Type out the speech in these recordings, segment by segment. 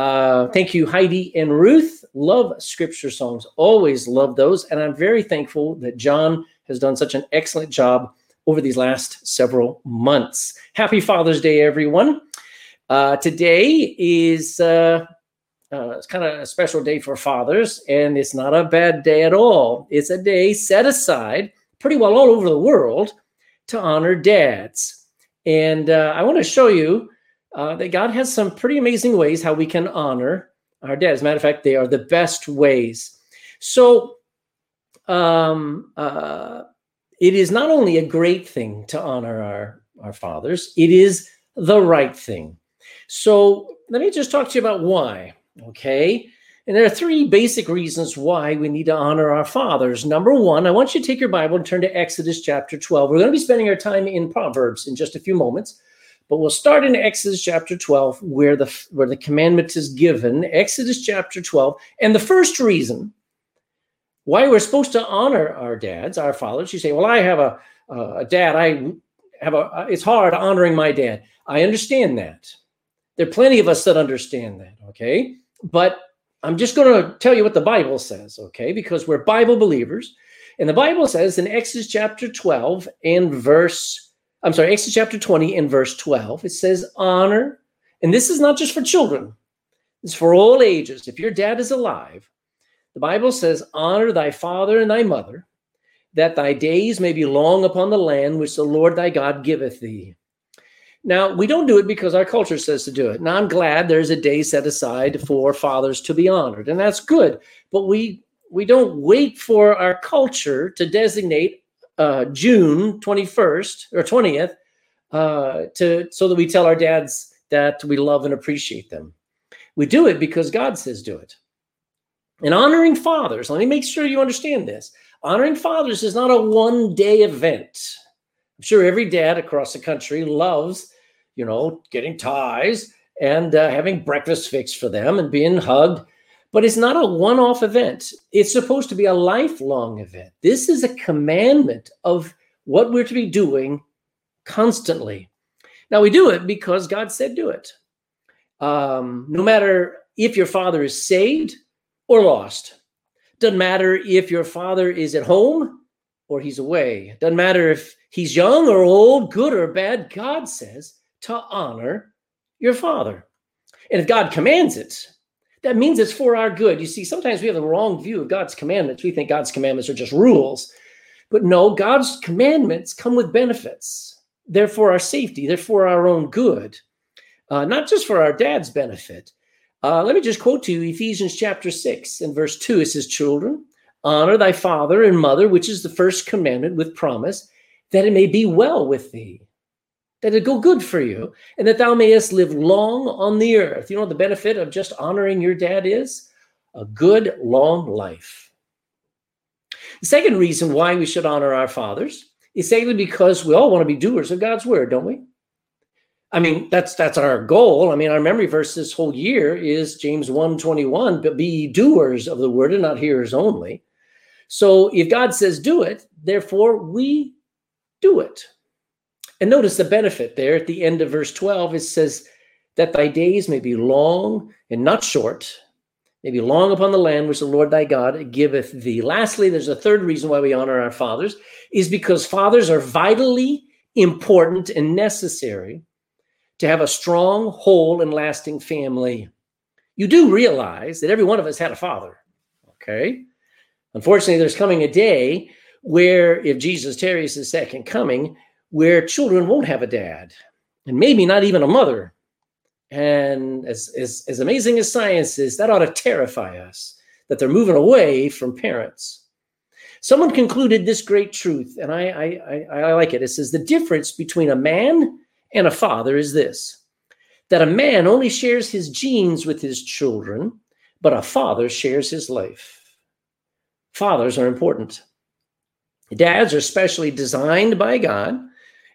Uh, thank you, Heidi and Ruth. Love scripture songs. Always love those. And I'm very thankful that John has done such an excellent job over these last several months. Happy Father's Day, everyone. Uh, today is uh, uh, it's kind of a special day for fathers, and it's not a bad day at all. It's a day set aside pretty well all over the world to honor dads. And uh, I want to show you uh, that God has some pretty amazing ways how we can honor our dads. As a matter of fact, they are the best ways. So, um, uh, it is not only a great thing to honor our, our fathers, it is the right thing. So, let me just talk to you about why. Okay. And there are three basic reasons why we need to honor our fathers. Number one, I want you to take your Bible and turn to Exodus chapter 12. We're going to be spending our time in Proverbs in just a few moments, but we'll start in Exodus chapter 12, where the where the commandment is given. Exodus chapter 12. And the first reason why we're supposed to honor our dads, our fathers, you say, Well, I have a, a dad. I have a it's hard honoring my dad. I understand that. There are plenty of us that understand that, okay? But I'm just going to tell you what the Bible says, okay? Because we're Bible believers. And the Bible says in Exodus chapter 12 and verse, I'm sorry, Exodus chapter 20 and verse 12, it says, honor. And this is not just for children, it's for all ages. If your dad is alive, the Bible says, honor thy father and thy mother, that thy days may be long upon the land which the Lord thy God giveth thee. Now, we don't do it because our culture says to do it. Now, I'm glad there's a day set aside for fathers to be honored, and that's good. But we we don't wait for our culture to designate uh, June 21st or 20th uh, to so that we tell our dads that we love and appreciate them. We do it because God says do it. And honoring fathers, let me make sure you understand this. Honoring fathers is not a one day event. I'm sure every dad across the country loves, you know, getting ties and uh, having breakfast fixed for them and being hugged. But it's not a one off event. It's supposed to be a lifelong event. This is a commandment of what we're to be doing constantly. Now, we do it because God said do it. Um, no matter if your father is saved or lost, doesn't matter if your father is at home or he's away, doesn't matter if he's young or old, good or bad, God says to honor your father. And if God commands it, that means it's for our good. You see, sometimes we have the wrong view of God's commandments. We think God's commandments are just rules. But no, God's commandments come with benefits. They're for our safety, they're for our own good, uh, not just for our dad's benefit. Uh, let me just quote to you Ephesians chapter 6 and verse 2. It says, Children, honor thy father and mother, which is the first commandment with promise, that it may be well with thee, that it go good for you, and that thou mayest live long on the earth. You know the benefit of just honoring your dad is? A good long life. The second reason why we should honor our fathers is simply because we all want to be doers of God's word, don't we? I mean, that's that's our goal. I mean, our memory verse this whole year is James 1 21, but be doers of the word and not hearers only. So if God says do it, therefore we do it. And notice the benefit there at the end of verse 12. It says, That thy days may be long and not short, may be long upon the land which the Lord thy God giveth thee. Lastly, there's a third reason why we honor our fathers, is because fathers are vitally important and necessary to have a strong, whole, and lasting family. You do realize that every one of us had a father, okay? Unfortunately, there's coming a day where if Jesus tarries his second coming, where children won't have a dad and maybe not even a mother. And as, as, as amazing as science is, that ought to terrify us that they're moving away from parents. Someone concluded this great truth, and I, I, I, I like it. It says the difference between a man and a father is this that a man only shares his genes with his children, but a father shares his life. Fathers are important. Dads are specially designed by God,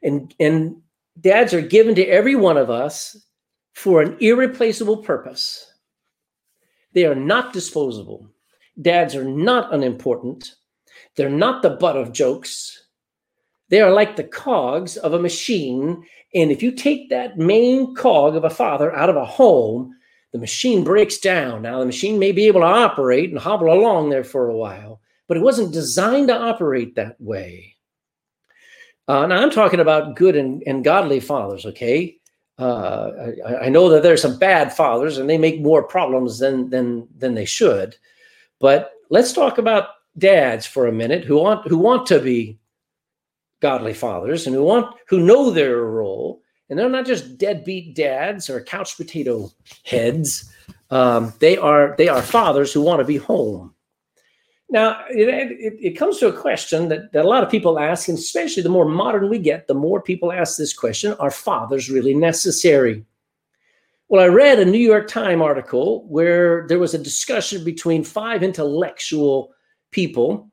and, and dads are given to every one of us for an irreplaceable purpose. They are not disposable. Dads are not unimportant. They're not the butt of jokes. They are like the cogs of a machine. And if you take that main cog of a father out of a home, the machine breaks down. Now, the machine may be able to operate and hobble along there for a while, but it wasn't designed to operate that way. Uh, now, I'm talking about good and, and godly fathers, okay? Uh, I, I, know that there's some bad fathers and they make more problems than, than, than they should. But let's talk about dads for a minute who want, who want to be godly fathers and who want who know their role and they're not just deadbeat dads or couch potato heads. Um, they are they are fathers who want to be home. Now it, it, it comes to a question that, that a lot of people ask, and especially the more modern we get, the more people ask this question: Are fathers really necessary? Well, I read a New York Times article where there was a discussion between five intellectual people.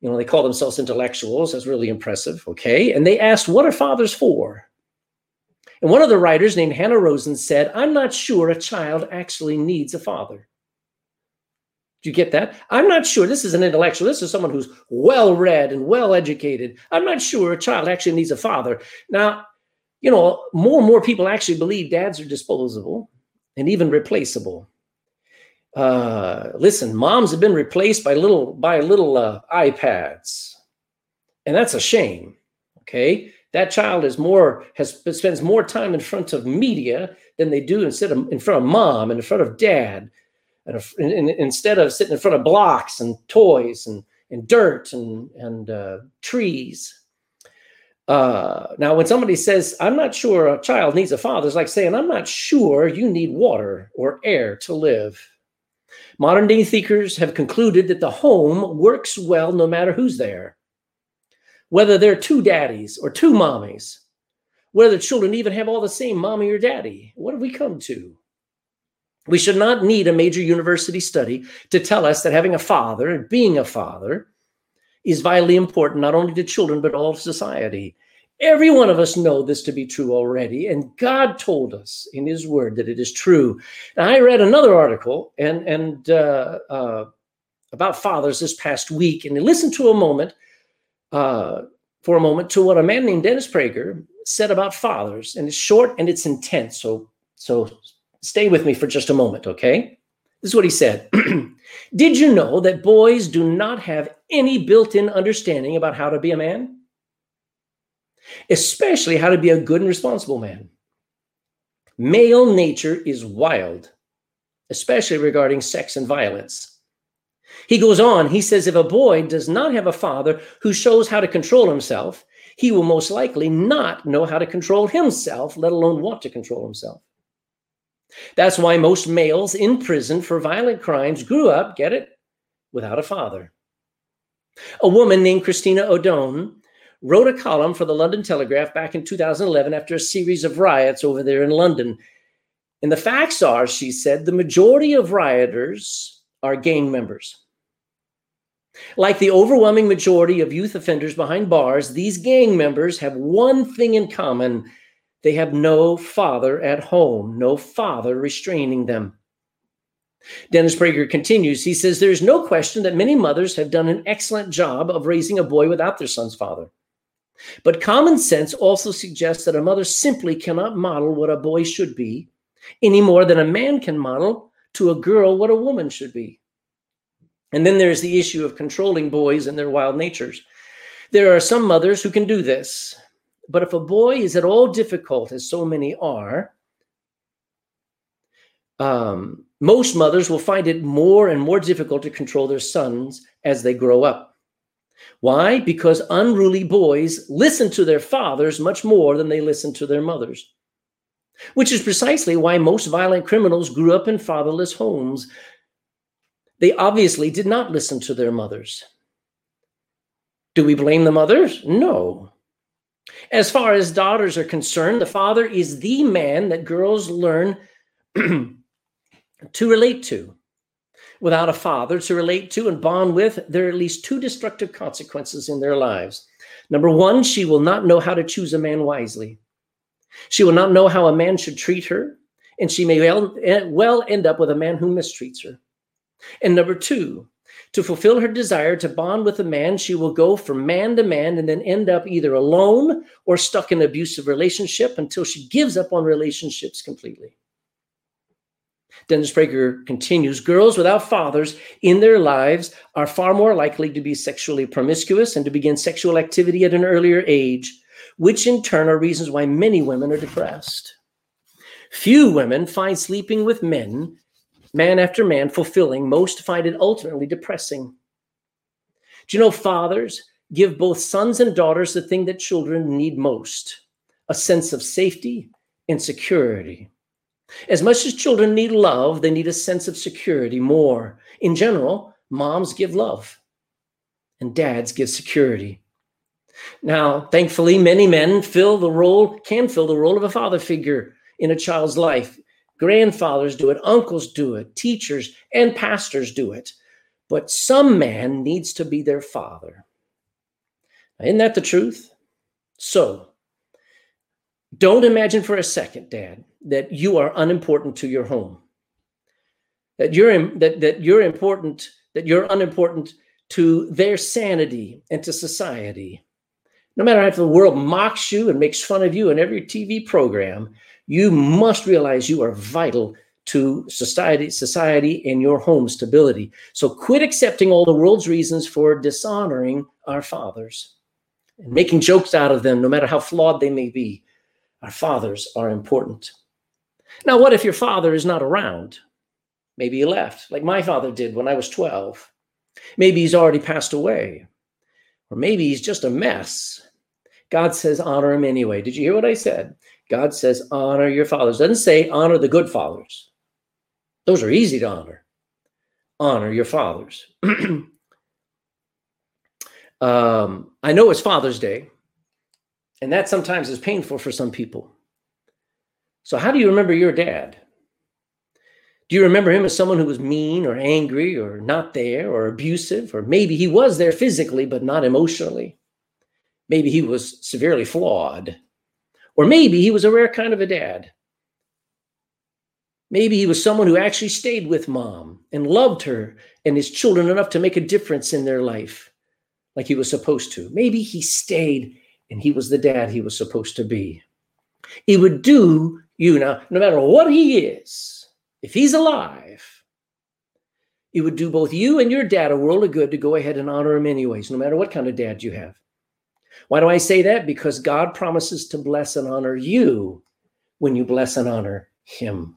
You know, they call themselves intellectuals. That's really impressive. Okay. And they asked, What are fathers for? And one of the writers, named Hanna Rosin, said, I'm not sure a child actually needs a father. Do you get that? I'm not sure. This is an intellectual. This is someone who's well read and well educated. I'm not sure a child actually needs a father. Now, you know, more and more people actually believe dads are disposable and even replaceable. Uh, listen, moms have been replaced by little by little uh, iPads, and that's a shame. Okay, that child is more has spends more time in front of media than they do instead of in front of mom and in front of dad and, instead of sitting in front of blocks and toys and, and dirt and and uh, trees uh, now when somebody says i'm not sure a child needs a father it's like saying i'm not sure you need water or air to live modern day thinkers have concluded that the home works well no matter who's there whether they're two daddies or two mommies, whether children even have all the same mommy or daddy. What have we come to? We should not need a major university study to tell us that having a father and being a father is vitally important, not only to children, but all of society. Every one of us know this to be true already, and God told us in His Word that it is true. Now, I read another article and and uh, uh, about fathers this past week, and listen to a moment uh, for a moment to what a man named Dennis Prager said about fathers, and it's short and it's intense. So, so stay with me for just a moment, okay? This is what he said. Did you know that boys do not have any built in understanding about how to be a man? Especially how to be a good and responsible man. Male nature is wild, especially regarding sex and violence. He goes on, he says, if a boy does not have a father who shows how to control himself, he will most likely not know how to control himself, let alone want to control himself. That's why most males in prison for violent crimes grew up, get it, without a father. A woman named Christina Odone wrote a column for the London Telegraph back in 2011 after a series of riots over there in London. And the facts are, she said, the majority of rioters are gang members. Like the overwhelming majority of youth offenders behind bars, these gang members have one thing in common they have no father at home, no father restraining them. Dennis Prager continues. He says, There's no question that many mothers have done an excellent job of raising a boy without their son's father. But common sense also suggests that a mother simply cannot model what a boy should be any more than a man can model to a girl what a woman should be. And then there's the issue of controlling boys and their wild natures. There are some mothers who can do this, but if a boy is at all difficult, as so many are, um, most mothers will find it more and more difficult to control their sons as they grow up. Why? Because unruly boys listen to their fathers much more than they listen to their mothers. Which is precisely why most violent criminals grew up in fatherless homes they obviously did not listen to their mothers. Do we blame the mothers? No. As far as daughters are concerned, the father is the man that girls learn to relate to. Without a father to relate to and bond with, there are at least two destructive consequences in their lives. Number one, she will not know how to choose a man wisely. She will not know how a man should treat her, and she may well, eh, well end up with a man who mistreats her. And number two, to fulfill her desire to bond with a man, she will go from man to man and then end up either alone or stuck in an abusive relationship until she gives up on relationships completely. Dennis Prager continues Girls without fathers in their lives are far more likely to be sexually promiscuous and to begin sexual activity at an earlier age, which in turn are reasons why many women are depressed. Few women find sleeping with men, man after man, fulfilling. Most find it ultimately depressing. Do you know fathers give both sons and daughters the thing that children need most a sense of safety and security? As much as children need love, they need a sense of security more. In general, moms give love and dads give security. Now, thankfully, many men fill the role, can fill the role of a father figure in a child's life. Grandfathers do it, uncles do it, teachers and pastors do it. But some man needs to be their father. Isn't that the truth? So, don't imagine for a second, Dad, that you are unimportant to your home. That you're that, that you're important, that you're unimportant to their sanity and to society. No matter if the world mocks you and makes fun of you in every TV program, you must realize you are vital to society, society and your home stability. So quit accepting all the world's reasons for dishonoring our fathers and making jokes out of them, no matter how flawed they may be. Our fathers are important. Now, what if your father is not around? Maybe he left, like my father did when I was 12. Maybe he's already passed away. Or maybe he's just a mess. God says, honor him anyway. Did you hear what I said? God says, honor your fathers. Doesn't say honor the good fathers. Those are easy to honor. Honor your fathers. um, I know it's Father's Day, and that sometimes is painful for some people. So, how do you remember your dad? Do you remember him as someone who was mean or angry or not there or abusive? Or maybe he was there physically, but not emotionally. Maybe he was severely flawed. Or maybe he was a rare kind of a dad. Maybe he was someone who actually stayed with mom and loved her and his children enough to make a difference in their life like he was supposed to. Maybe he stayed and he was the dad he was supposed to be. He would do you now, no matter what he is, if he's alive, it would do both you and your dad a world of good to go ahead and honor him anyways, no matter what kind of dad you have. Why do I say that? Because God promises to bless and honor you when you bless and honor him.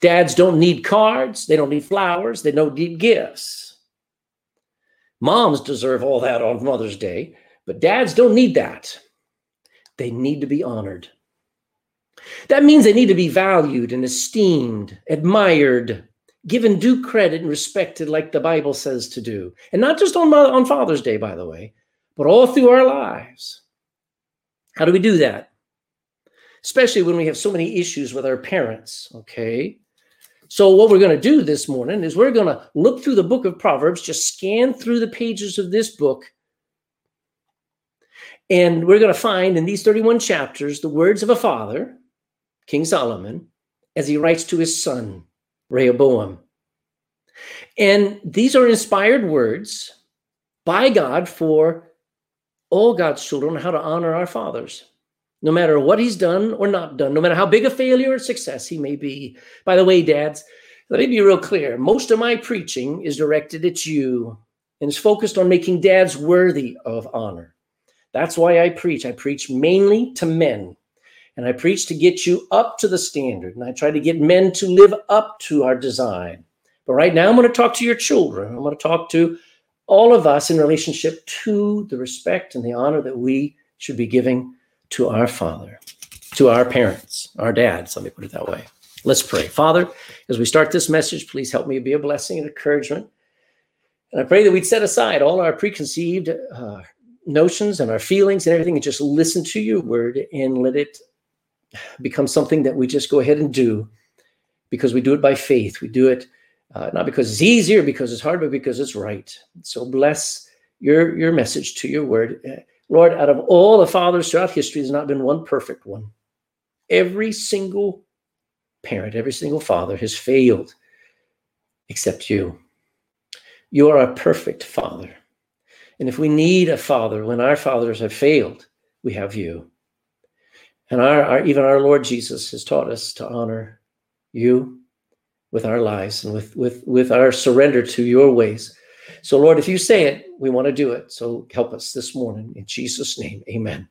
Dads don't need cards, they don't need flowers, they don't need gifts. Moms deserve all that on Mother's Day, but dads don't need that. They need to be honored. That means they need to be valued and esteemed, admired, given due credit and respected, like the Bible says to do. And not just on, on Father's Day, by the way, but all through our lives. How do we do that? Especially when we have so many issues with our parents, okay? So, what we're going to do this morning is we're going to look through the book of Proverbs, just scan through the pages of this book, and we're going to find in these 31 chapters the words of a father King Solomon, as he writes to his son, Rehoboam. And these are inspired words by God for all God's children how to honor our fathers, no matter what he's done or not done, no matter how big a failure or success he may be. By the way, dads, let me be real clear. Most of my preaching is directed at you and is focused on making dads worthy of honor. That's why I preach. I preach mainly to men and I preach to get you up to the standard. And I try to get men to live up to our design. But right now, I'm going to talk to your children. I'm going to talk to all of us in relationship to the respect and the honor that we should be giving to our father, to our parents, our dads. Let me put it that way. Let's pray. Father, as we start this message, please help me be a blessing and encouragement. And I pray that we'd set aside all our preconceived uh, notions and our feelings and everything and just listen to your word and let it become something that we just go ahead and do because we do it by faith. We do it uh, not because it's easier, because it's hard, but because it's right. So bless your your message to your word, uh, Lord. Out of all the fathers throughout history, there's not been one perfect one. Every single parent, every single father has failed, except you. You are a perfect father. And if we need a father when our fathers have failed, we have you. And our, our, even our Lord Jesus has taught us to honor you with our lives and with, with, with our surrender to your ways. So, Lord, if you say it, we want to do it. So help us this morning. In Jesus' name, amen.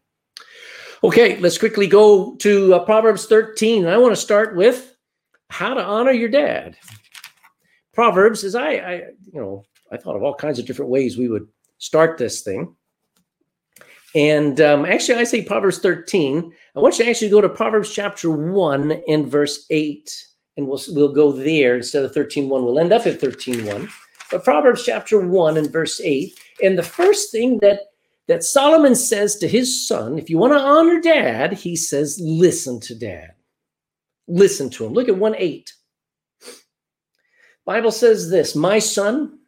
Okay, let's quickly go to uh, Proverbs 13. I want to start with how to honor your dad. Proverbs is I, I, you know, I thought of all kinds of different ways we would start this thing. And um, actually, I say Proverbs 13. I want you to actually go to Proverbs chapter 1 and verse 8, and we'll, we'll go there instead of 13 1. We'll end up at 13 1. But Proverbs chapter 1 and verse 8. And the first thing that, that Solomon says to his son, if you want to honor dad, he says, listen to dad. Listen to him. Look at 1 8. Bible says this, my son,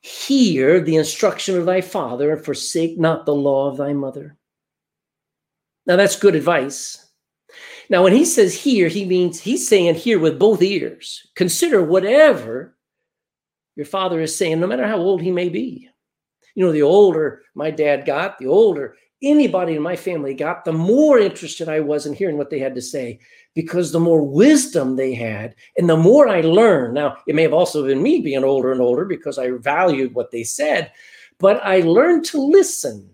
hear the instruction of thy father and forsake not the law of thy mother. Now that's good advice. Now, when he says hear, he means he's saying hear with both ears. Consider whatever your father is saying, no matter how old he may be. You know, the older my dad got, the older anybody in my family got, the more interested I was in hearing what they had to say because the more wisdom they had and the more I learned. Now, it may have also been me being older and older because I valued what they said, but I learned to listen.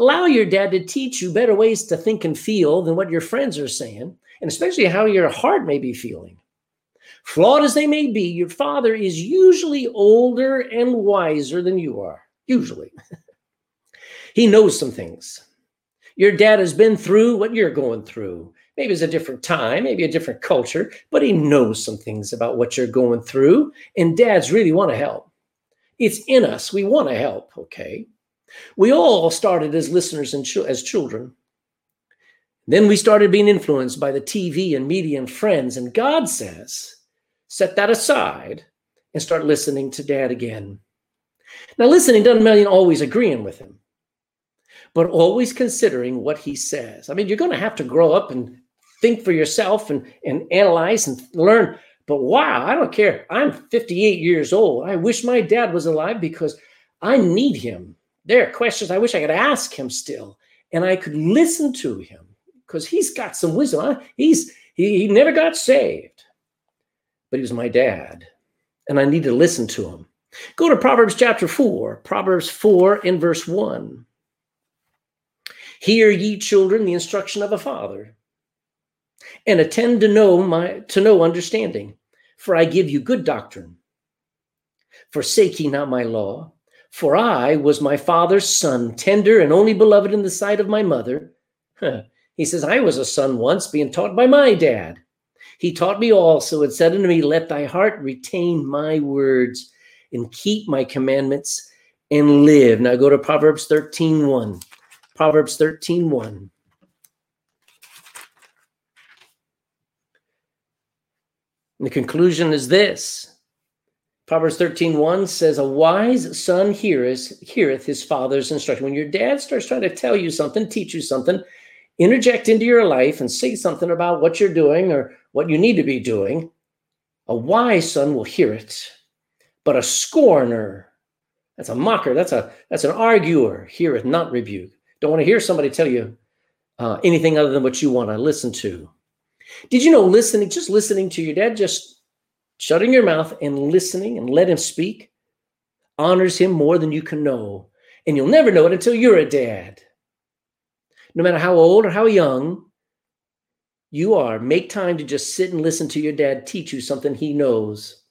Allow your dad to teach you better ways to think and feel than what your friends are saying, and especially how your heart may be feeling. Flawed as they may be, your father is usually older and wiser than you are, usually. he knows some things. Your dad has been through what you're going through. Maybe it's a different time, maybe a different culture, but he knows some things about what you're going through. And dads really want to help. It's in us. We want to help, okay? We all started as listeners and ch- as children. Then we started being influenced by the TV and media and friends. And God says, set that aside and start listening to dad again. Now, listening doesn't mean always agreeing with him, but always considering what he says. I mean, you're going to have to grow up and think for yourself and, and analyze and learn. But wow, I don't care. I'm 58 years old. I wish my dad was alive because I need him. There are questions I wish I could ask him still, and I could listen to him because he's got some wisdom. He's he, he never got saved, but he was my dad, and I need to listen to him. Go to Proverbs chapter 4, Proverbs 4 in verse 1. Hear ye children the instruction of a father, and attend to know my to know understanding. For I give you good doctrine. Forsake ye not my law, for I was my father's son, tender and only beloved in the sight of my mother. Huh. He says, I was a son once, being taught by my dad. He taught me also and said unto me, Let thy heart retain my words and keep my commandments and live. Now go to Proverbs 13 1. Proverbs 13 1. And the conclusion is this Proverbs 13 1 says, A wise son heareth, heareth his father's instruction. When your dad starts trying to tell you something, teach you something, interject into your life and say something about what you're doing or what you need to be doing, a wise son will hear it. But a scorner, that's a mocker, that's a that's an arguer, heareth not rebuke. Don't want to hear somebody tell you uh, anything other than what you want to listen to. Did you know listening, just listening to your dad, just shutting your mouth and listening and let him speak honors him more than you can know. And you'll never know it until you're a dad. No matter how old or how young you are, make time to just sit and listen to your dad teach you something he knows.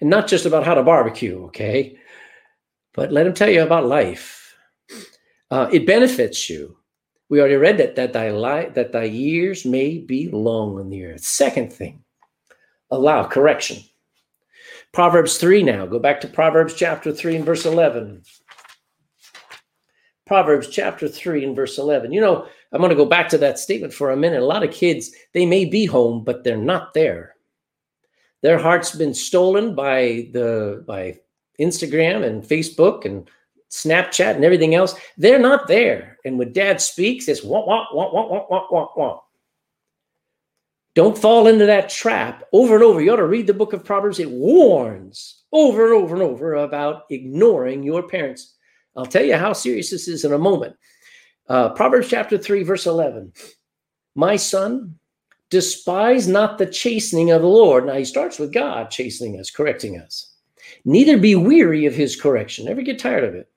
And not just about how to barbecue, okay? But let him tell you about life. Uh, it benefits you. We already read that that thy life, that thy years may be long on the earth. Second thing, allow correction. Proverbs 3 now. Go back to Proverbs chapter 3 and verse 11. Proverbs chapter 3 and verse 11. You know, I'm going to go back to that statement for a minute. A lot of kids, they may be home, but they're not there. Their heart's been stolen by the by Instagram and Facebook and Snapchat and everything else, they're not there. And when dad speaks, it's wah, wah, wah, wah, wah, wah, wah, wah. Don't fall into that trap over and over. You ought to read the book of Proverbs. It warns over and over and over about ignoring your parents. I'll tell you how serious this is in a moment. Uh, Proverbs chapter 3, verse 11. My son, Despise not the chastening of the Lord. Now he starts with God chastening us, correcting us. Neither be weary of his correction. Never get tired of it.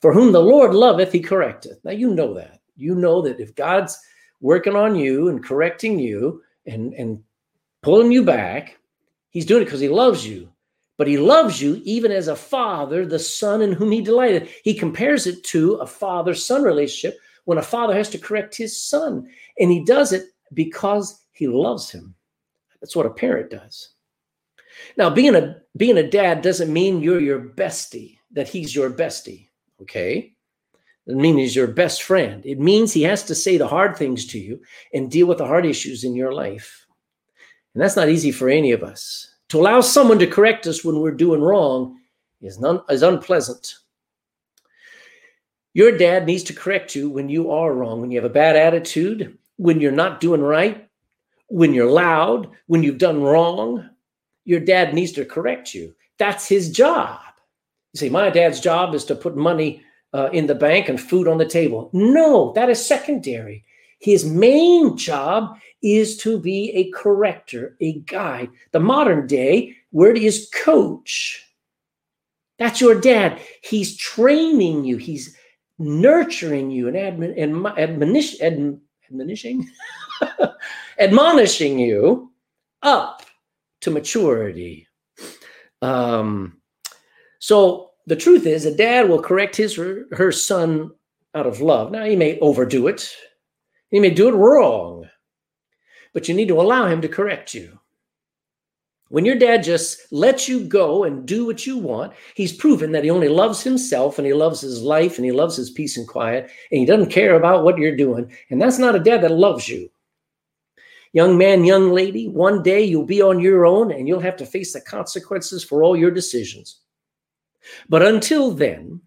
For whom the Lord loveth, he correcteth. Now you know that. You know that if God's working on you and correcting you and, and pulling you back, he's doing it because he loves you. But he loves you even as a father, the son in whom he delighted. He compares it to a father son relationship when a father has to correct his son. And he does it because he loves him. That's what a parent does. Now, being a being a dad doesn't mean you're your bestie, that he's your bestie. Okay. It means he's your best friend. It means he has to say the hard things to you and deal with the hard issues in your life. And that's not easy for any of us. To allow someone to correct us when we're doing wrong is, is unpleasant. Your dad needs to correct you when you are wrong, when you have a bad attitude, when you're not doing right, when you're loud, when you've done wrong. Your dad needs to correct you. That's his job. You say, My dad's job is to put money uh, in the bank and food on the table. No, that is secondary. His main job is to be a corrector, a guide. The modern day word is coach. That's your dad. He's training you. He's nurturing you and admon, admonish, adm, admonishing, admonishing you up to maturity. Um, so the truth is, a dad will correct his or her son out of love. Now, he may overdo it, he may do it wrong, but you need to allow him to correct you. When your dad just lets you go and do what you want, he's proven that he only loves himself and he loves his life and he loves his peace and quiet and he doesn't care about what you're doing. And that's not a dad that loves you. Young man, young lady, one day you'll be on your own and you'll have to face the consequences for all your decisions. But until then,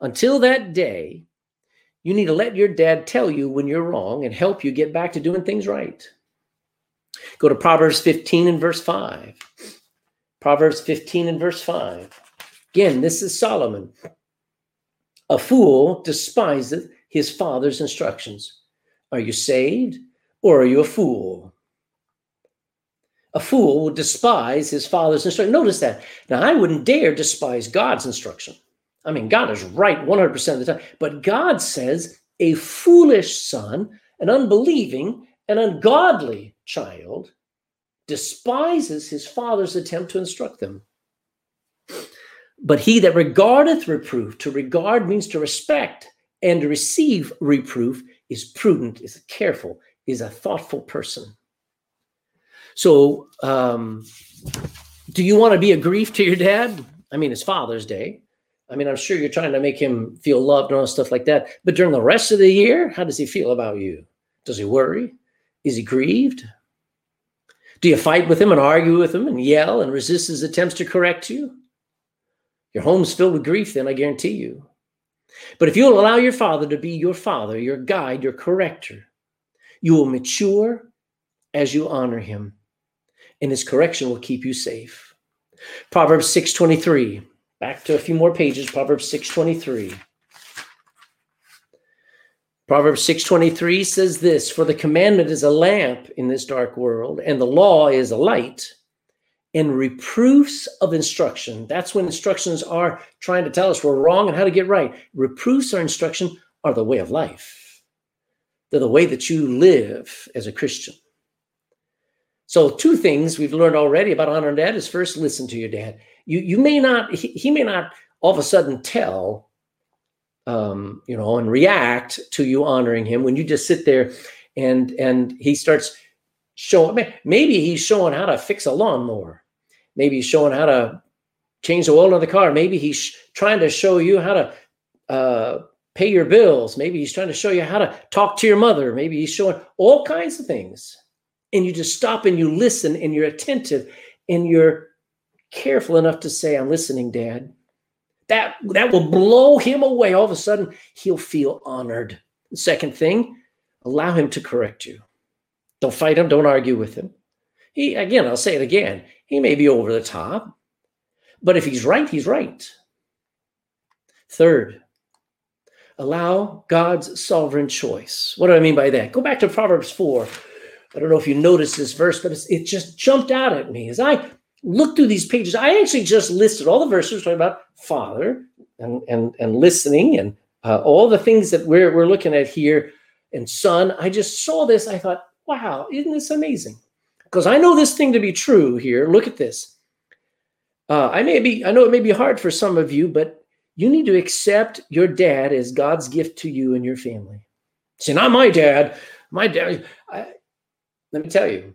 until that day, you need to let your dad tell you when you're wrong and help you get back to doing things right. Go to Proverbs 15 and verse 5. Proverbs 15 and verse 5. Again, this is Solomon. A fool despiseth his father's instructions. Are you saved or are you a fool? A fool will despise his father's instruction. Notice that. Now, I wouldn't dare despise God's instruction. I mean, God is right 100% of the time. But God says a foolish son, an unbelieving, an ungodly child despises his father's attempt to instruct them. But he that regardeth reproof, to regard means to respect, and to receive reproof is prudent, is careful, is a thoughtful person. So, um, do you want to be a grief to your dad? I mean, it's Father's Day. I mean, I'm sure you're trying to make him feel loved and all stuff like that. But during the rest of the year, how does he feel about you? Does he worry? Is he grieved? Do you fight with him and argue with him and yell and resist his attempts to correct you? Your home's filled with grief, then, I guarantee you. But if you'll allow your father to be your father, your guide, your corrector, you will mature as you honor him, and his correction will keep you safe. Proverbs 6:23. Back to a few more pages, Proverbs 6:23. Proverbs 6:23 says this, for the commandment is a lamp in this dark world and the law is a light and reproofs of instruction. That's when instructions are trying to tell us we're wrong and how to get right. Reproofs or instruction are the way of life. They're the way that you live as a Christian. So two things we've learned already about honoring dad is first listen to your dad. You you may not he, he may not all of a sudden tell um, you know, and react to you honoring him when you just sit there and and he starts showing maybe he's showing how to fix a lawnmower. Maybe he's showing how to change the oil in the car. Maybe he's trying to show you how to uh, pay your bills. Maybe he's trying to show you how to talk to your mother. Maybe he's showing all kinds of things and you just stop and you listen and you're attentive and you're careful enough to say i'm listening dad that that will blow him away. All of a sudden, he'll feel honored. The second thing, allow him to correct you. Don't fight him. Don't argue with him. He again, I'll say it again. He may be over the top, but if he's right, he's right. Third, allow God's sovereign choice. What do I mean by that? Go back to Proverbs 4. I don't know if you noticed this verse, but it just jumped out at me as I looked through these pages. I actually just listed all the verses talking about father and and and listening and uh, all the things that we're we're looking at here and son. I just saw this. I thought, wow, isn't this amazing? Because I know this thing to be true here. Look at this. Uh, I may be, I know it may be hard for some of you, but you need to accept your dad as God's gift to you and your family. See, not my dad. My dad. I, let me tell you,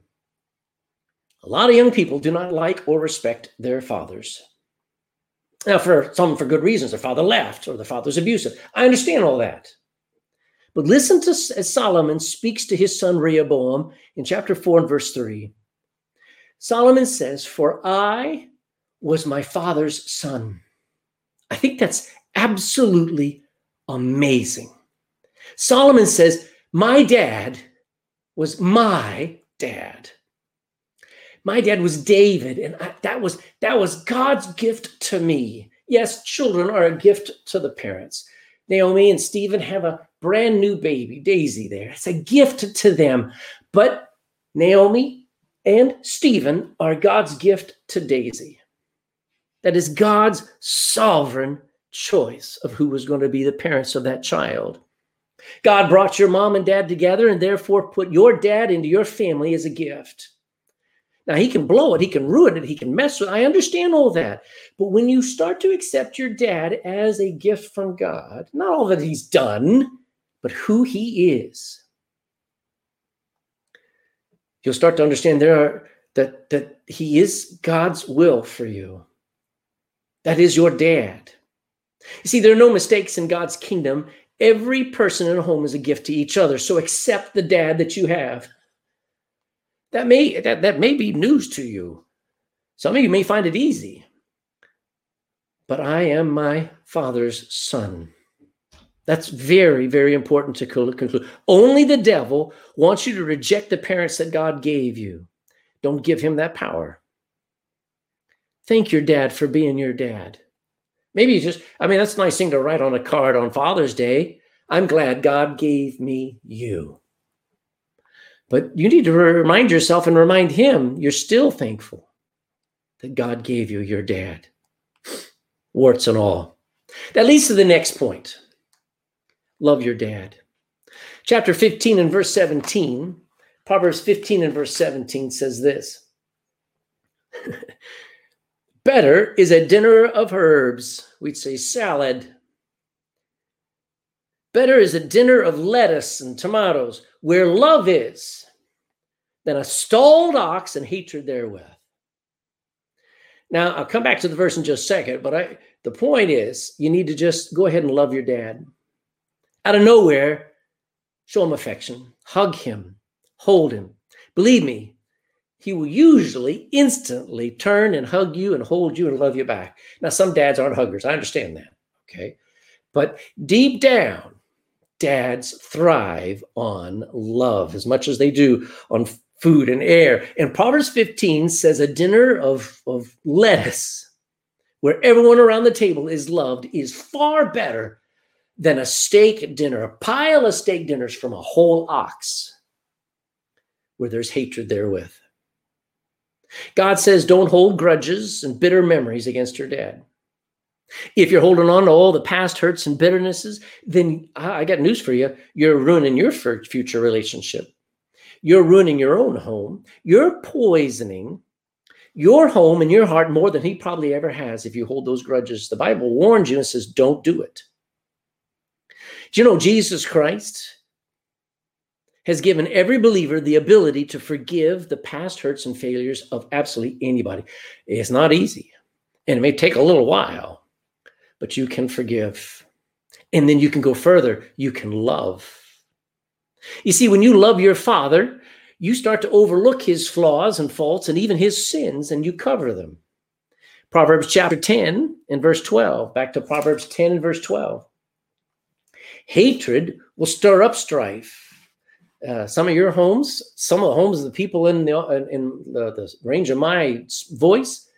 a lot of young people do not like or respect their fathers. Now, for some, for good reasons, their father left or their father's abusive. I understand all that. But listen to as Solomon speaks to his son Rehoboam in chapter 4 and verse 3. Solomon says, For I was my father's son. I think that's absolutely amazing. Solomon says, My dad was my dad. My dad was David, and I, that was that was God's gift to me. Yes, children are a gift to the parents. Naomi and Stephen have a brand new baby, Daisy, there. It's a gift to them. But Naomi and Stephen are God's gift to Daisy. That is God's sovereign choice of who was going to be the parents of that child. God brought your mom and dad together and therefore put your dad into your family as a gift. Now, he can blow it, he can ruin it, he can mess with it. I understand all that. But when you start to accept your dad as a gift from God, not all that he's done, but who he is, you'll start to understand there are that that he is God's will for you. That is your dad. You see, there are no mistakes in God's kingdom. Every person in a home is a gift to each other. So accept the dad that you have. That may that, that may be news to you. Some of you may find it easy. But I am my father's son. That's very, very important to conclude. Only the devil wants you to reject the parents that God gave you. Don't give him that power. Thank your dad for being your dad. Maybe just, I mean, that's a nice thing to write on a card on Father's Day. I'm glad God gave me you. But you need to remind yourself and remind him you're still thankful that God gave you your dad, warts and all. That leads to the next point love your dad. Chapter 15 and verse 17, Proverbs 15 and verse 17 says this Better is a dinner of herbs, we'd say salad. Better is a dinner of lettuce and tomatoes where love is than a stalled ox and hatred therewith. Now, I'll come back to the verse in just a second, but I, the point is you need to just go ahead and love your dad. Out of nowhere, show him affection, hug him, hold him. Believe me, he will usually instantly turn and hug you and hold you and love you back. Now, some dads aren't huggers. I understand that. Okay. But deep down, dads thrive on love as much as they do on food and air. And Proverbs 15 says a dinner of, of lettuce where everyone around the table is loved is far better than a steak dinner, a pile of steak dinners from a whole ox where there's hatred therewith. God says, don't hold grudges and bitter memories against your dad. If you're holding on to all the past hurts and bitternesses, then I got news for you. You're ruining your future relationship. You're ruining your own home. You're poisoning your home and your heart more than he probably ever has if you hold those grudges. The Bible warns you and says, don't do it. Do you know Jesus Christ has given every believer the ability to forgive the past hurts and failures of absolutely anybody. It's not easy, and it may take a little while, but you can forgive. And then you can go further. You can love. You see, when you love your father, you start to overlook his flaws and faults and even his sins, and you cover them. Proverbs chapter 10 and verse 12. Back to Proverbs 10 and verse 12. Hatred will stir up strife uh, some of your homes, some of the homes of the people in the in the, the range of my voice,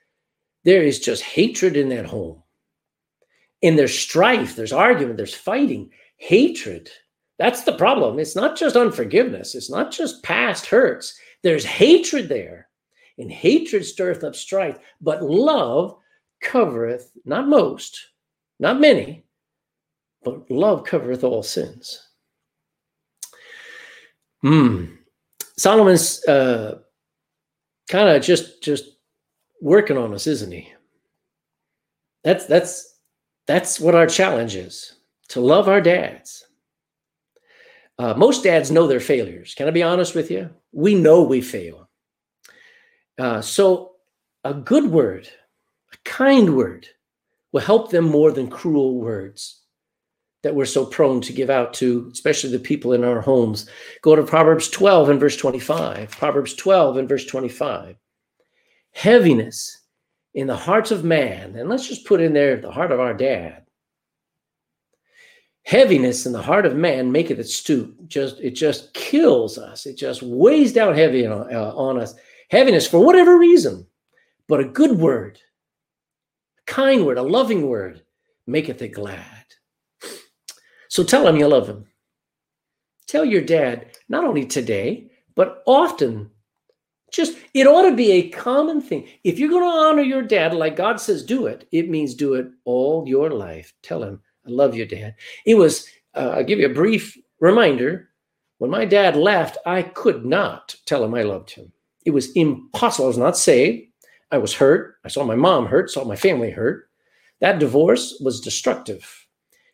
there is just hatred in that home. And there's strife, there's argument, there's fighting. hatred. That's the problem. It's not just unforgiveness, it's not just past hurts. There's hatred there. And hatred stirreth up strife, but love covereth, not most, not many, but love covereth all sins. Hmm. Solomon's uh, kind of just just working on us, isn't he? That's that's that's what our challenge is to love our dads. Uh, most dads know their failures. Can I be honest with you? We know we fail. Uh, so a good word, a kind word, will help them more than cruel words that we're so prone to give out to, especially the people in our homes. Go to Proverbs 12 and verse 25. Proverbs 12 and verse 25. Heaviness in the hearts of man, and let's just put in there the heart of our dad. Heaviness in the heart of man maketh it stoop. Just it just kills us. It just weighs down heavy on, uh, on us. Heaviness for whatever reason, but a good word, a kind word, a loving word, maketh it glad. So tell him you love him. Tell your dad, not only today, but often. Just, it ought to be a common thing. If you're going to honor your dad like God says do it, it means do it all your life. Tell him, I love you, dad. It was, uh, I'll give you a brief reminder. When my dad left, I could not tell him I loved him. It was impossible. I was not saved. I was hurt. I saw my mom hurt, saw my family hurt. That divorce was destructive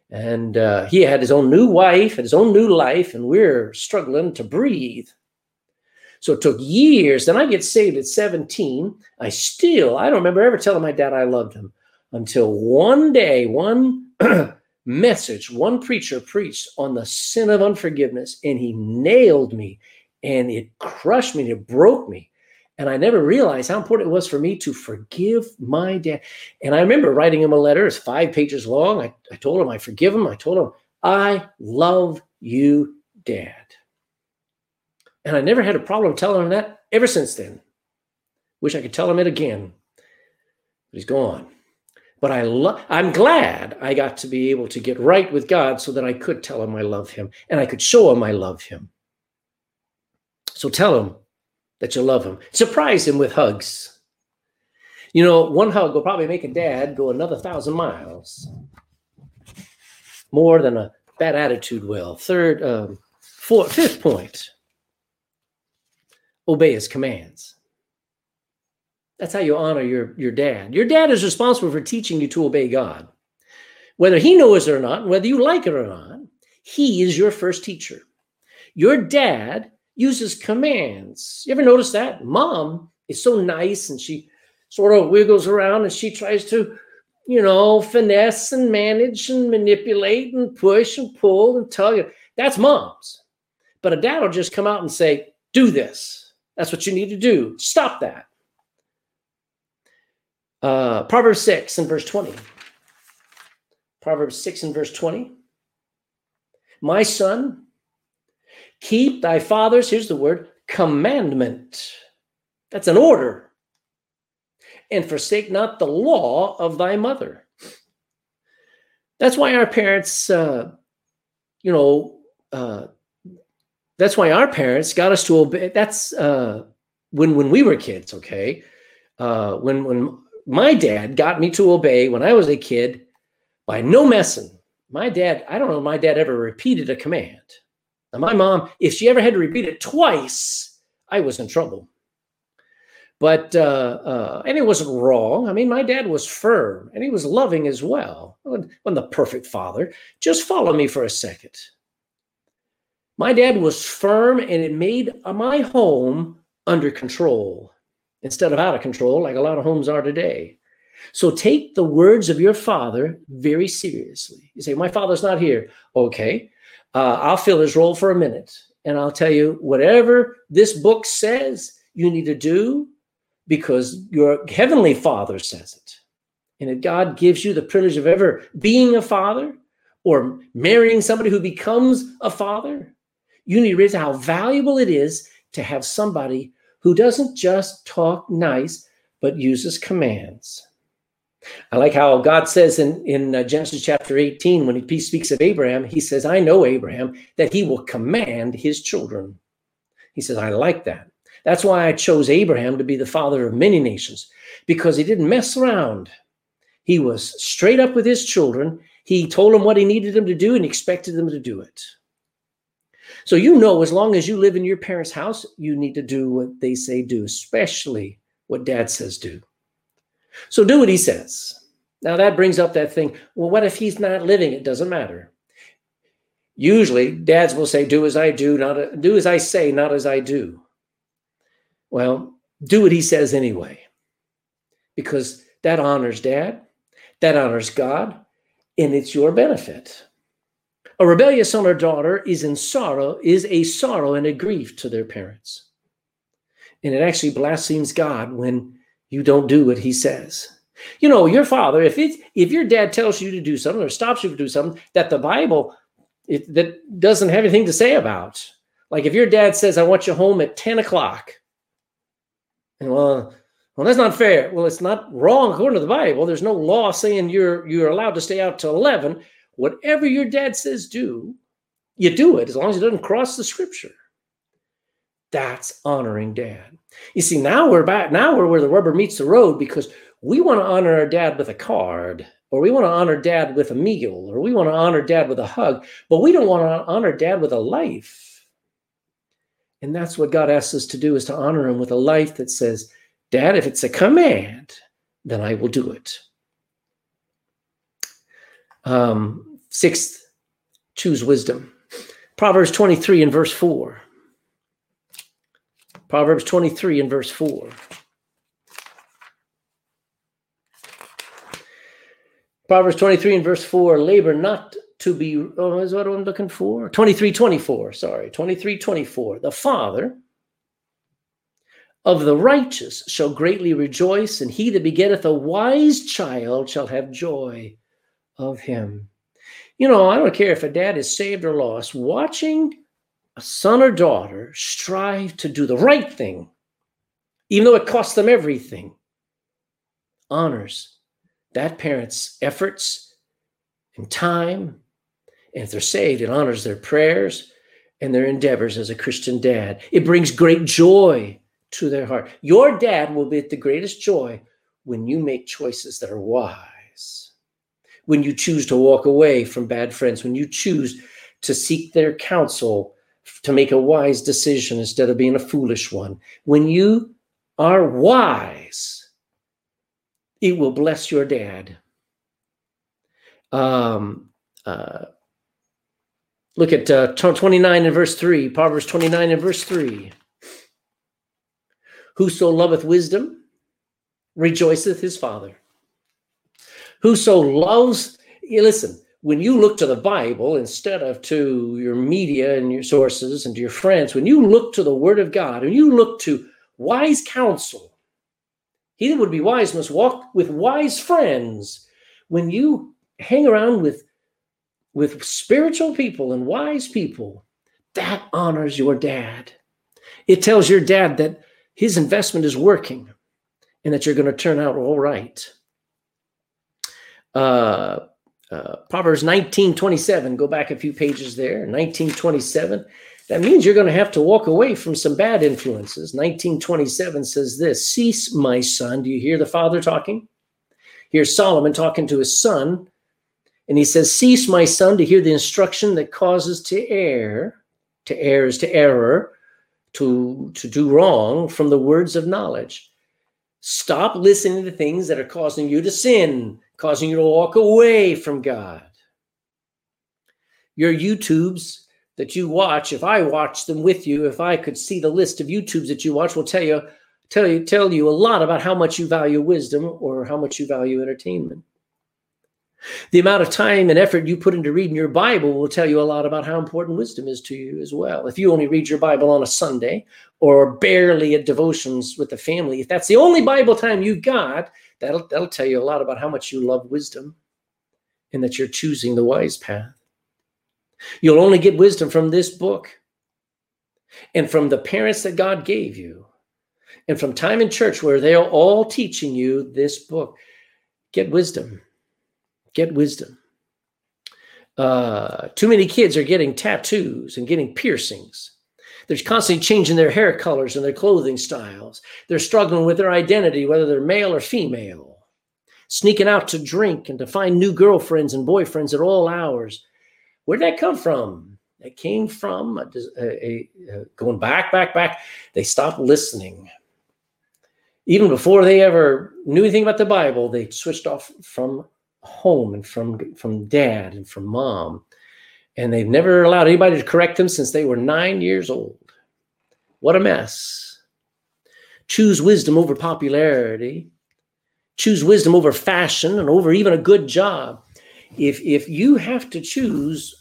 and uh, he had his own new wife and his own new life, and we're struggling to breathe. So it took years. Then I get saved at 17. I still, I don't remember ever telling my dad I loved him until one day, one message, one preacher preached on the sin of unforgiveness, and he nailed me and it crushed me, and it broke me. And I never realized how important it was for me to forgive my dad. And I remember writing him a letter, it's five pages long. I, I told him I forgive him. I told him, I love you, Dad. And I never had a problem telling him that ever since then. Wish I could tell him it again. But he's gone. But I lo- I'm glad I got to be able to get right with God so that I could tell him I love him and I could show him I love him. So tell him that you love him. Surprise him with hugs. You know, one hug will probably make a dad go another thousand miles. More than a bad attitude will. Third, um, fourth, fifth point obey his commands. That's how you honor your, your dad. Your dad is responsible for teaching you to obey God. Whether he knows it or not, whether you like it or not, he is your first teacher. Your dad uses commands. You ever notice that? Mom is so nice and she sort of wiggles around and she tries to, you know, finesse and manage and manipulate and push and pull and you. That's mom's. But a dad will just come out and say, do this. That's what you need to do. Stop that. Uh, Proverbs 6 and verse 20. Proverbs 6 and verse 20. My son, Keep thy father's, here's the word, commandment. That's an order. And forsake not the law of thy mother. That's why our parents, uh, you know, uh, that's why our parents got us to obey. That's uh, when when we were kids. Okay, uh, when when my dad got me to obey when I was a kid, by no messing. My dad, I don't know, my dad ever repeated a command. Now, my mom, if she ever had to repeat it twice, I was in trouble. But, uh, uh, and it wasn't wrong. I mean, my dad was firm and he was loving as well. When the perfect father. Just follow me for a second. My dad was firm and it made my home under control instead of out of control, like a lot of homes are today. So take the words of your father very seriously. You say, My father's not here. Okay. Uh, I'll fill his role for a minute and I'll tell you whatever this book says you need to do because your heavenly father says it. And if God gives you the privilege of ever being a father or marrying somebody who becomes a father, you need to realize how valuable it is to have somebody who doesn't just talk nice, but uses commands. I like how God says in, in uh, Genesis chapter 18, when he speaks of Abraham, he says, I know Abraham, that he will command his children. He says, I like that. That's why I chose Abraham to be the father of many nations, because he didn't mess around. He was straight up with his children. He told them what he needed them to do and expected them to do it. So you know, as long as you live in your parents' house, you need to do what they say do, especially what dad says do. So do what he says. Now that brings up that thing. Well, what if he's not living? It doesn't matter. Usually, dads will say, "Do as I do, not do as I say, not as I do." Well, do what he says anyway, because that honors dad, that honors God, and it's your benefit. A rebellious son or daughter is in sorrow, is a sorrow and a grief to their parents. And it actually blasphemes God when you don't do what he says. You know, your father, if it's if your dad tells you to do something or stops you from doing something that the Bible it, that doesn't have anything to say about, like if your dad says, "I want you home at ten o'clock," and well, well, that's not fair. Well, it's not wrong according to the Bible. There's no law saying you're you're allowed to stay out till eleven. Whatever your dad says, do you do it as long as it doesn't cross the Scripture. That's honoring dad. You see, now we're back. Now we're where the rubber meets the road because we want to honor our dad with a card, or we want to honor dad with a meal, or we want to honor dad with a hug, but we don't want to honor dad with a life. And that's what God asks us to do is to honor him with a life that says, Dad, if it's a command, then I will do it. Um, sixth, choose wisdom. Proverbs 23 and verse 4. Proverbs 23 and verse 4. Proverbs 23 and verse 4 labor not to be, oh, is what I'm looking for? 23 24, sorry, 23 24. The father of the righteous shall greatly rejoice, and he that begetteth a wise child shall have joy of him. You know, I don't care if a dad is saved or lost, watching a son or daughter strive to do the right thing, even though it costs them everything, honors that parent's efforts and time. And if they're saved, it honors their prayers and their endeavors as a Christian dad. It brings great joy to their heart. Your dad will be at the greatest joy when you make choices that are wise, when you choose to walk away from bad friends, when you choose to seek their counsel to make a wise decision instead of being a foolish one. When you are wise, it will bless your dad. Um, uh, look at uh, 29 and verse 3, Proverbs 29 and verse 3. Whoso loveth wisdom rejoiceth his father. Whoso loves, listen, when you look to the Bible instead of to your media and your sources and to your friends, when you look to the Word of God and you look to wise counsel, he that would be wise must walk with wise friends. When you hang around with with spiritual people and wise people, that honors your dad. It tells your dad that his investment is working and that you're going to turn out all right. Uh, uh, Proverbs 19 27, go back a few pages there, 1927. That means you're going to have to walk away from some bad influences. 1927 says this Cease, my son. Do you hear the father talking? Here's Solomon talking to his son. And he says, Cease, my son, to hear the instruction that causes to err. To err is to error, to, to do wrong from the words of knowledge. Stop listening to things that are causing you to sin causing you to walk away from God. Your YouTubes that you watch, if I watch them with you, if I could see the list of YouTubes that you watch, will tell you tell you tell you a lot about how much you value wisdom or how much you value entertainment. The amount of time and effort you put into reading your Bible will tell you a lot about how important wisdom is to you as well. If you only read your Bible on a Sunday or barely at devotions with the family, if that's the only Bible time you've got, that'll that'll tell you a lot about how much you love wisdom and that you're choosing the wise path. You'll only get wisdom from this book and from the parents that God gave you and from time in church where they're all teaching you this book. Get wisdom. Get wisdom. Uh, too many kids are getting tattoos and getting piercings. They're constantly changing their hair colors and their clothing styles. They're struggling with their identity, whether they're male or female. Sneaking out to drink and to find new girlfriends and boyfriends at all hours. Where'd that come from? It came from a, a, a, going back, back, back. They stopped listening. Even before they ever knew anything about the Bible, they switched off from home and from from dad and from mom, and they've never allowed anybody to correct them since they were nine years old. What a mess! Choose wisdom over popularity. Choose wisdom over fashion and over even a good job. If if you have to choose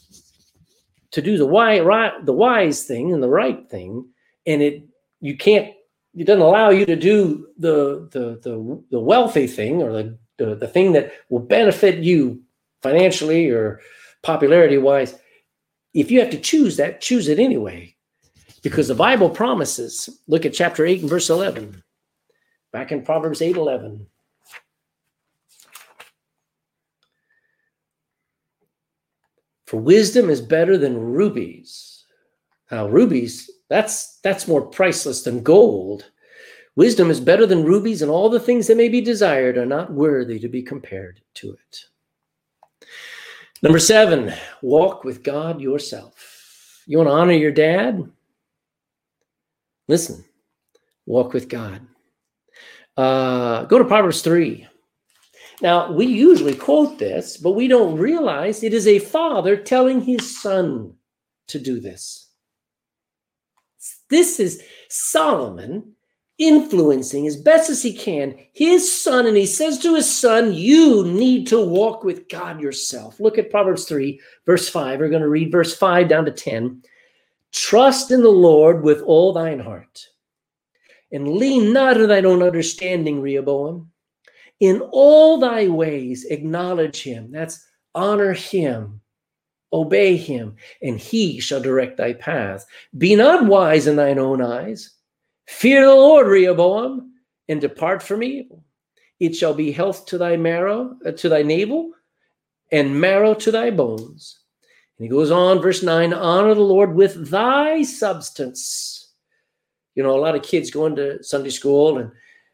to do the wise, right, the wise thing and the right thing, and it you can't it doesn't allow you to do the the the, the wealthy thing or the, the the thing that will benefit you financially or popularity wise. If you have to choose that, choose it anyway, because the Bible promises. Look at chapter eight and verse eleven, back in Proverbs eight eleven. For wisdom is better than rubies. Now, rubies, that's that's more priceless than gold. Wisdom is better than rubies, and all the things that may be desired are not worthy to be compared to it. Number seven, walk with God yourself. You want to honor your dad? Listen, walk with God. Uh, go to Proverbs 3. Now, we usually quote this, but we don't realize it is a father telling his son to do this. This is Solomon influencing as best as he can his son, and he says to his son, You need to walk with God yourself. Look at Proverbs 3, verse 5. We're going to read verse 5 down to 10. Trust in the Lord with all thine heart, and lean not on thine own understanding, Rehoboam. In all thy ways, acknowledge him. That's honor him, obey him, and he shall direct thy path. Be not wise in thine own eyes. Fear the Lord, Rehoboam, and depart from evil. It shall be health to thy marrow, uh, to thy navel, and marrow to thy bones. And he goes on, verse 9 honor the Lord with thy substance. You know, a lot of kids go into Sunday school and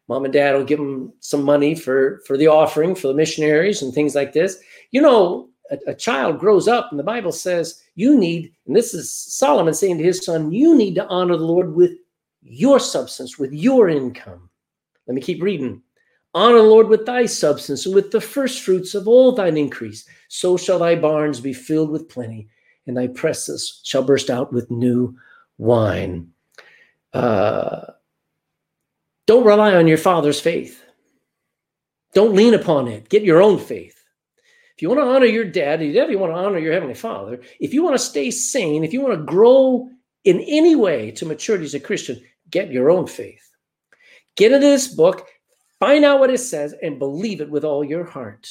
mom and dad will give them some money for for the offering for the missionaries and things like this you know a, a, child grows up and the bible says you need and this is solomon saying to his son you need to honor the lord with your substance with your income let me keep reading honor the lord with thy substance and with the first fruits of all thine increase so shall thy barns be filled with plenty and thy presses shall burst out with new wine uh, don't rely on your father's faith. Don't lean upon it. Get your own faith. If you want to honor your dad, if you want to honor your heavenly father. If you want to stay sane, if you want to grow in any way to maturity as a Christian, get your own faith. Get into this book, find out what it says, and believe it with all your heart.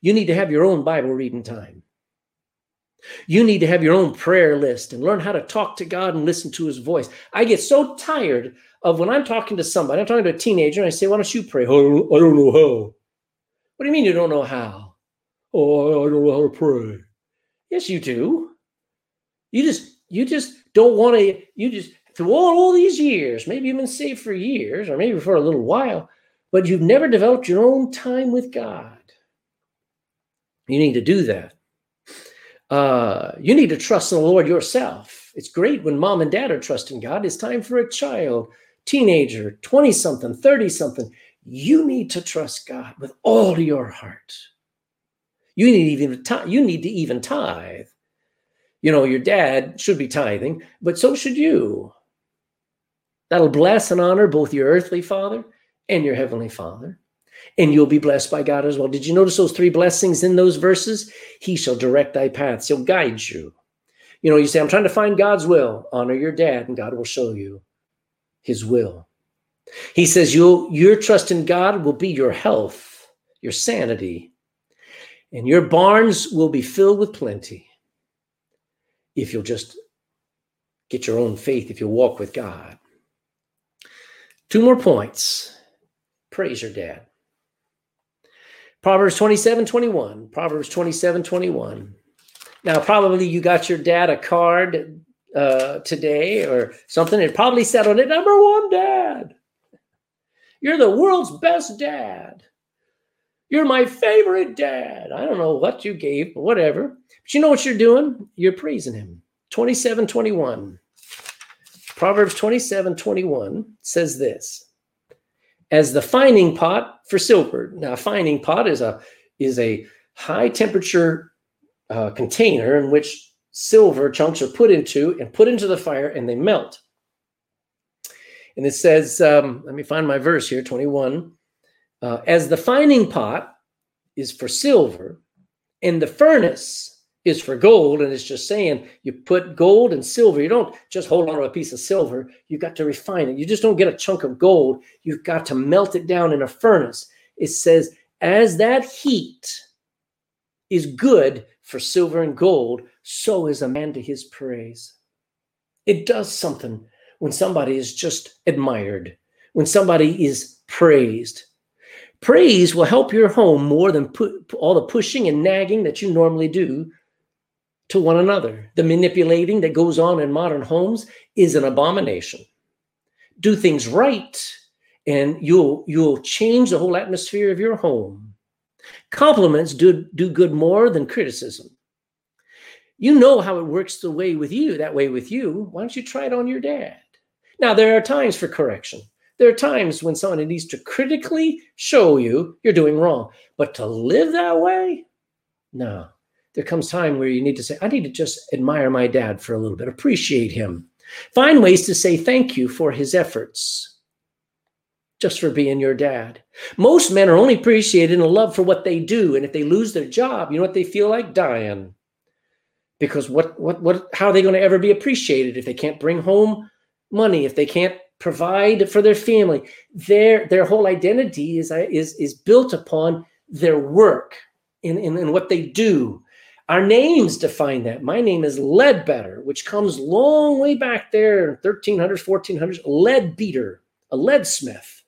You need to have your own Bible reading time. You need to have your own prayer list and learn how to talk to God and listen to his voice. I get so tired of when I'm talking to somebody, I'm talking to a teenager, and I say, Why don't you pray? Oh, I don't know how. What do you mean you don't know how? Oh, I don't know how to pray. Yes, you do. You just you just don't want to, you just through all, all these years, maybe you've been saved for years or maybe for a little while, but you've never developed your own time with God. You need to do that. Uh, you need to trust in the Lord yourself. It's great when mom and dad are trusting God. It's time for a child teenager, 20 something, 30 something, you need to trust God with all your heart. You need even you need to even tithe. You know, your dad should be tithing, but so should you. That'll bless and honor both your earthly father and your heavenly father. And you'll be blessed by God as well. Did you notice those three blessings in those verses? He shall direct thy paths. He'll guide you. You know, you say, I'm trying to find God's will. Honor your dad, and God will show you his will. He says you your trust in God will be your health, your sanity, and your barns will be filled with plenty if you'll just get your own faith, if you walk with God. Two more points. Praise your dad. Proverbs 27 21. Proverbs 27 21. Now, probably you got your dad a card uh, today or something. It probably said on it, number one dad. You're the world's best dad. You're my favorite dad. I don't know what you gave, but whatever. But you know what you're doing? You're praising him. 27 21. Proverbs 27 21 says this as the fining pot for silver. Now, a fining pot is a is a high temperature uh, container in which silver chunks are put into and put into the fire and they melt. And it says, um, let me find my verse here, 21. Uh, as the fining pot is for silver and the furnace is for gold, and it's just saying you put gold and silver. You don't just hold on to a piece of silver. You've got to refine it. You just don't get a chunk of gold. You've got to melt it down in a furnace. It says, as that heat is good for silver and gold, so is a man to his praise. It does something when somebody is just admired, when somebody is praised. Praise will help your home more than put all the pushing and nagging that you normally do to one another. The manipulating that goes on in modern homes is an abomination. Do things right, and you'll you'll change the whole atmosphere of your home. Compliments do, do good more than criticism. You know how it works the way with you, that way with you. Why don't you try it on your dad? Now, there are times for correction. There are times when someone needs to critically show you you're doing wrong. But to live that way, no there comes time where you need to say, I need to just admire my dad for a little bit, appreciate him. Find ways to say thank you for his efforts, just for being your dad. Most men are only appreciated in love for what they do. And if they lose their job, you know what they feel like? Dying. Because what what what how are they going to ever be appreciated if they can't bring home money, if they can't provide for their family? Their their whole identity is is is built upon their work in, in, in what they do our names define that. My name is Leadbetter, which comes long way back there, 1300s, 1400s, lead beater, a leadsmith.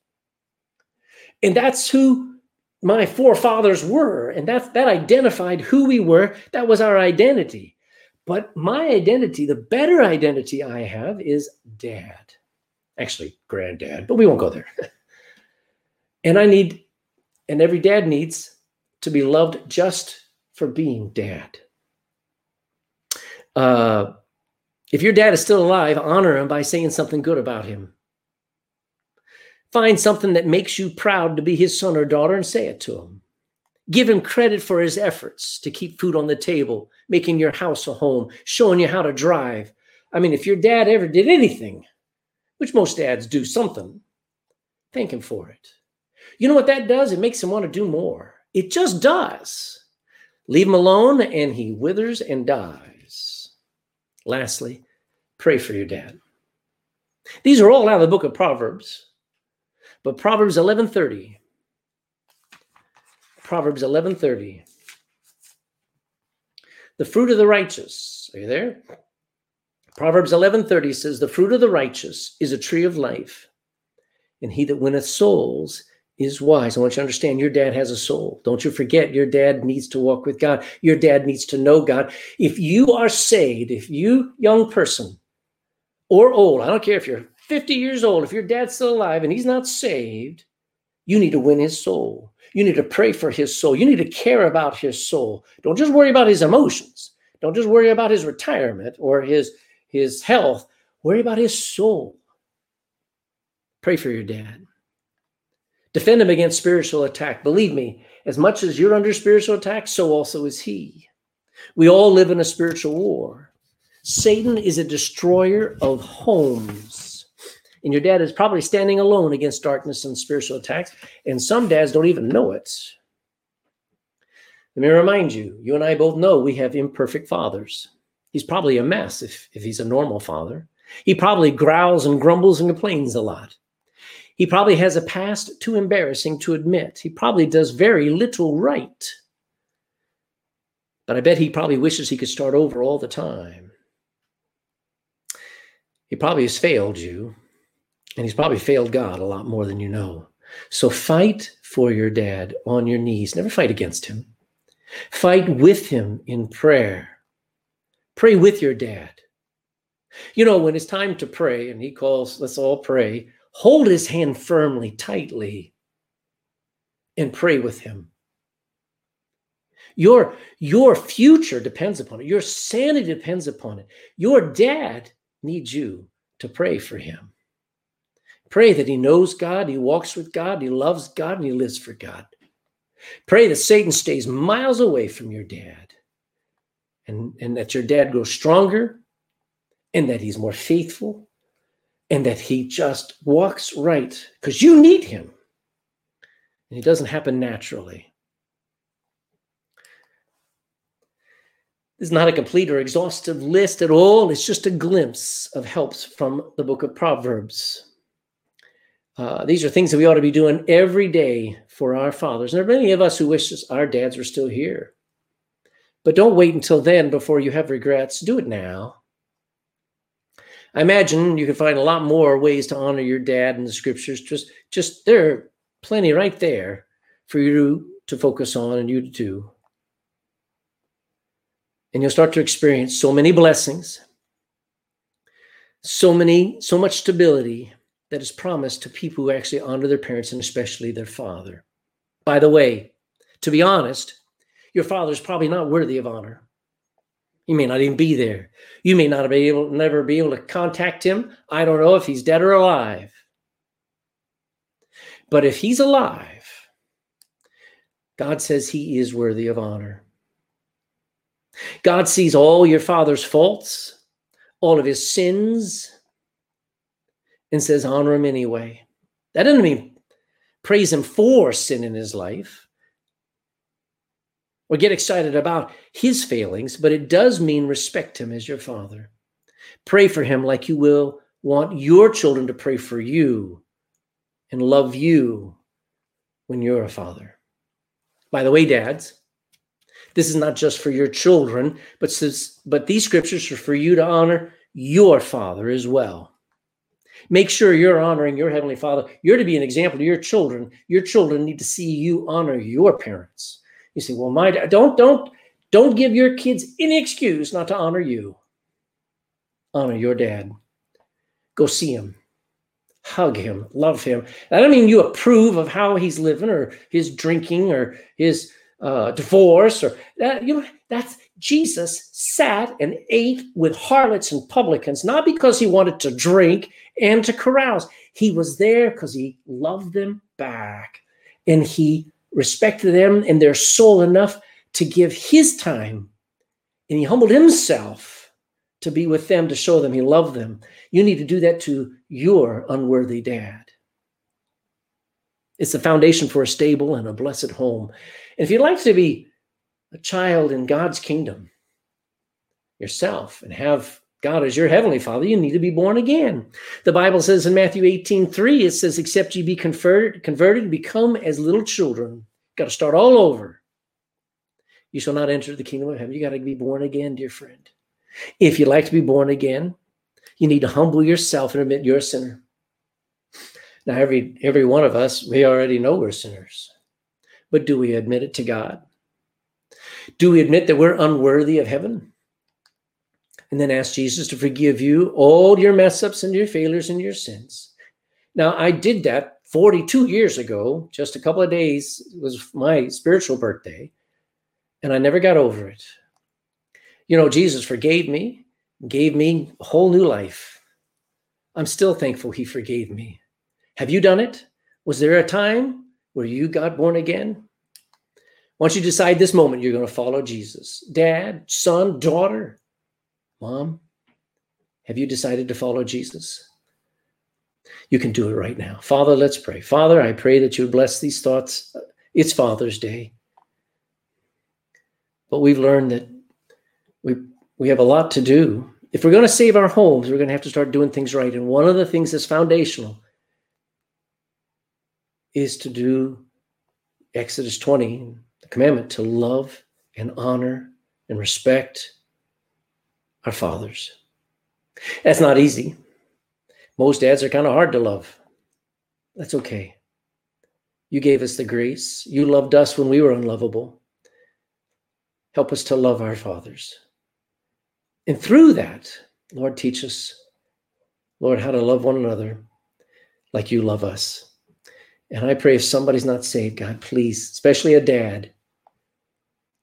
And that's who my forefathers were. And that, that identified who we were. That was our identity. But my identity, the better identity I have, is dad. Actually, granddad, but we won't go there. and I need, and every dad needs to be loved just for being dad. Uh, if your dad is still alive, honor him by saying something good about him. Find something that makes you proud to be his son or daughter and say it to him. Give him credit for his efforts to keep food on the table, making your house a home, showing you how to drive. I mean, if your dad ever did anything, which most dads do something, thank him for it. You know what that does? It makes him want to do more. It just does. Leave him alone and he withers and dies. Lastly, pray for your dad. These are all out of the book of Proverbs. But Proverbs 11:30 Proverbs 11:30 The fruit of the righteous. Are you there? Proverbs 11:30 says the fruit of the righteous is a tree of life, and he that winneth souls is wise. I want you to understand your dad has a soul. Don't you forget your dad needs to walk with God. Your dad needs to know God. If you are saved, if you, young person or old, I don't care if you're 50 years old, if your dad's still alive and he's not saved, you need to win his soul. You need to pray for his soul. You need to care about his soul. Don't just worry about his emotions. Don't just worry about his retirement or his, his health. Worry about his soul. Pray for your dad. Defend him against spiritual attack. Believe me, as much as you're under spiritual attack, so also is he. We all live in a spiritual war. Satan is a destroyer of homes. And your dad is probably standing alone against darkness and spiritual attacks. And some dads don't even know it. Let me remind you, you and I both know we have imperfect fathers. He's probably a mess if, if he's a normal father. He probably growls and grumbles and complains a lot. He probably has a past too embarrassing to admit. He probably does very little right. But I bet he probably wishes he could start over all the time. He probably has failed you, and he's probably failed God a lot more than you know. So fight for your dad on your knees. Never fight against him. Fight with him in prayer. Pray with your dad. You know, when it's time to pray and he calls, let's all pray, hold his hand firmly, tightly, and pray with him. Your, your future depends upon it. Your sanity depends upon it. Your dad needs you to pray for him. Pray that he knows God, he walks with God, he loves God, and he lives for God. Pray that Satan stays miles away from your dad and, and that your dad grows stronger and that he's more faithful and that he just walks right because you need him. And it doesn't happen naturally. This is not a complete or exhaustive list at all. It's just a glimpse of helps from the book of Proverbs. Uh, these are things that we ought to be doing every day for our fathers. And there are many of us who wish our dads were still here. But don't wait until then before you have regrets. Do it now. I imagine you can find a lot more ways to honor your dad in the scriptures. Just, just there are plenty right there for you to, to focus on and you to do. And you'll start to experience so many blessings, so many, so much stability that is promised to people who actually honor their parents and especially their father. By the way, to be honest, your father is probably not worthy of honor. He may not even be there. You may not be able, never be able to contact him. I don't know if he's dead or alive. But if he's alive, God says he is worthy of honor. God sees all your father's faults, all of his sins, and says, honor him anyway. That doesn't mean praise him for sin in his life or get excited about his failings, but it does mean respect him as your father. Pray for him like you will want your children to pray for you and love you when you're a father. By the way, dads, this is not just for your children, but but these scriptures are for you to honor your father as well. Make sure you're honoring your heavenly father. You're to be an example to your children. Your children need to see you honor your parents. You say, "Well, my don't don't don't give your kids any excuse not to honor you. Honor your dad. Go see him. Hug him, love him. I don't mean you approve of how he's living or his drinking or his uh, divorce or that. You know, that's Jesus sat and ate with harlots and publicans, not because he wanted to drink and to carouse. He was there because he loved them back and he respected them and their soul enough to give his time. And he humbled himself to be with them to show them he loved them. You need to do that to your unworthy dad. It's the foundation for a stable and a blessed home. And if you'd like to be a child in God's kingdom yourself and have God is your heavenly father, you need to be born again. The Bible says in Matthew 18, 3, it says, except you be converted, converted, become as little children. Got to start all over. You shall not enter the kingdom of heaven. You got to be born again, dear friend. If you'd like to be born again, you need to humble yourself and admit you're a sinner. Now, every every one of us, we already know we're sinners. But do we admit it to God? Do we admit that we're unworthy of heaven? And then ask Jesus to forgive you all your mess ups and your failures and your sins. Now, I did that 42 years ago, just a couple of days was my spiritual birthday, and I never got over it. You know, Jesus forgave me, gave me a whole new life. I'm still thankful he forgave me. Have you done it? Was there a time where you got born again? Once you decide this moment you're going to follow Jesus, dad, son, daughter, mom, have you decided to follow Jesus? You can do it right now. Father, let's pray. Father, I pray that you bless these thoughts. It's Father's Day. But we've learned that we, we have a lot to do. If we're going to save our homes, we're going to have to start doing things right. And one of the things that's foundational is to do Exodus 20, the commandment to love and honor and respect our fathers. That's not easy. Most dads are kind of hard to love. That's okay. You gave us the grace. You loved us when we were unlovable. Help us to love our fathers. And through that, Lord, teach us, Lord, how to love one another like you love us. And I pray if somebody's not saved, God, please, especially a dad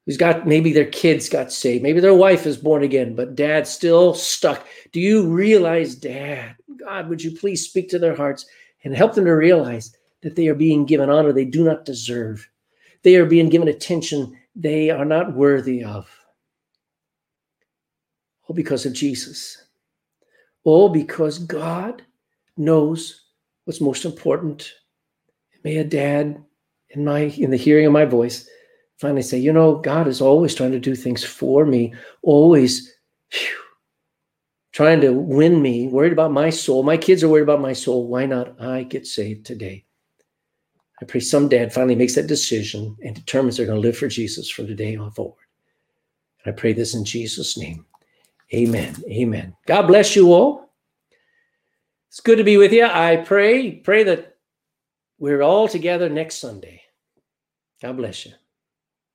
who's got maybe their kids got saved, maybe their wife is born again, but dad's still stuck. Do you realize, Dad, God, would you please speak to their hearts and help them to realize that they are being given honor they do not deserve? They are being given attention they are not worthy of. All because of Jesus. All because God knows what's most important. May a dad in my in the hearing of my voice finally say, you know, God is always trying to do things for me, always whew, trying to win me, worried about my soul. My kids are worried about my soul. Why not I get saved today? I pray some dad finally makes that decision and determines they're going to live for Jesus from today on forward. I pray this in Jesus' name. Amen. Amen. God bless you all. It's good to be with you. I pray, pray that we're all together next Sunday. God bless you.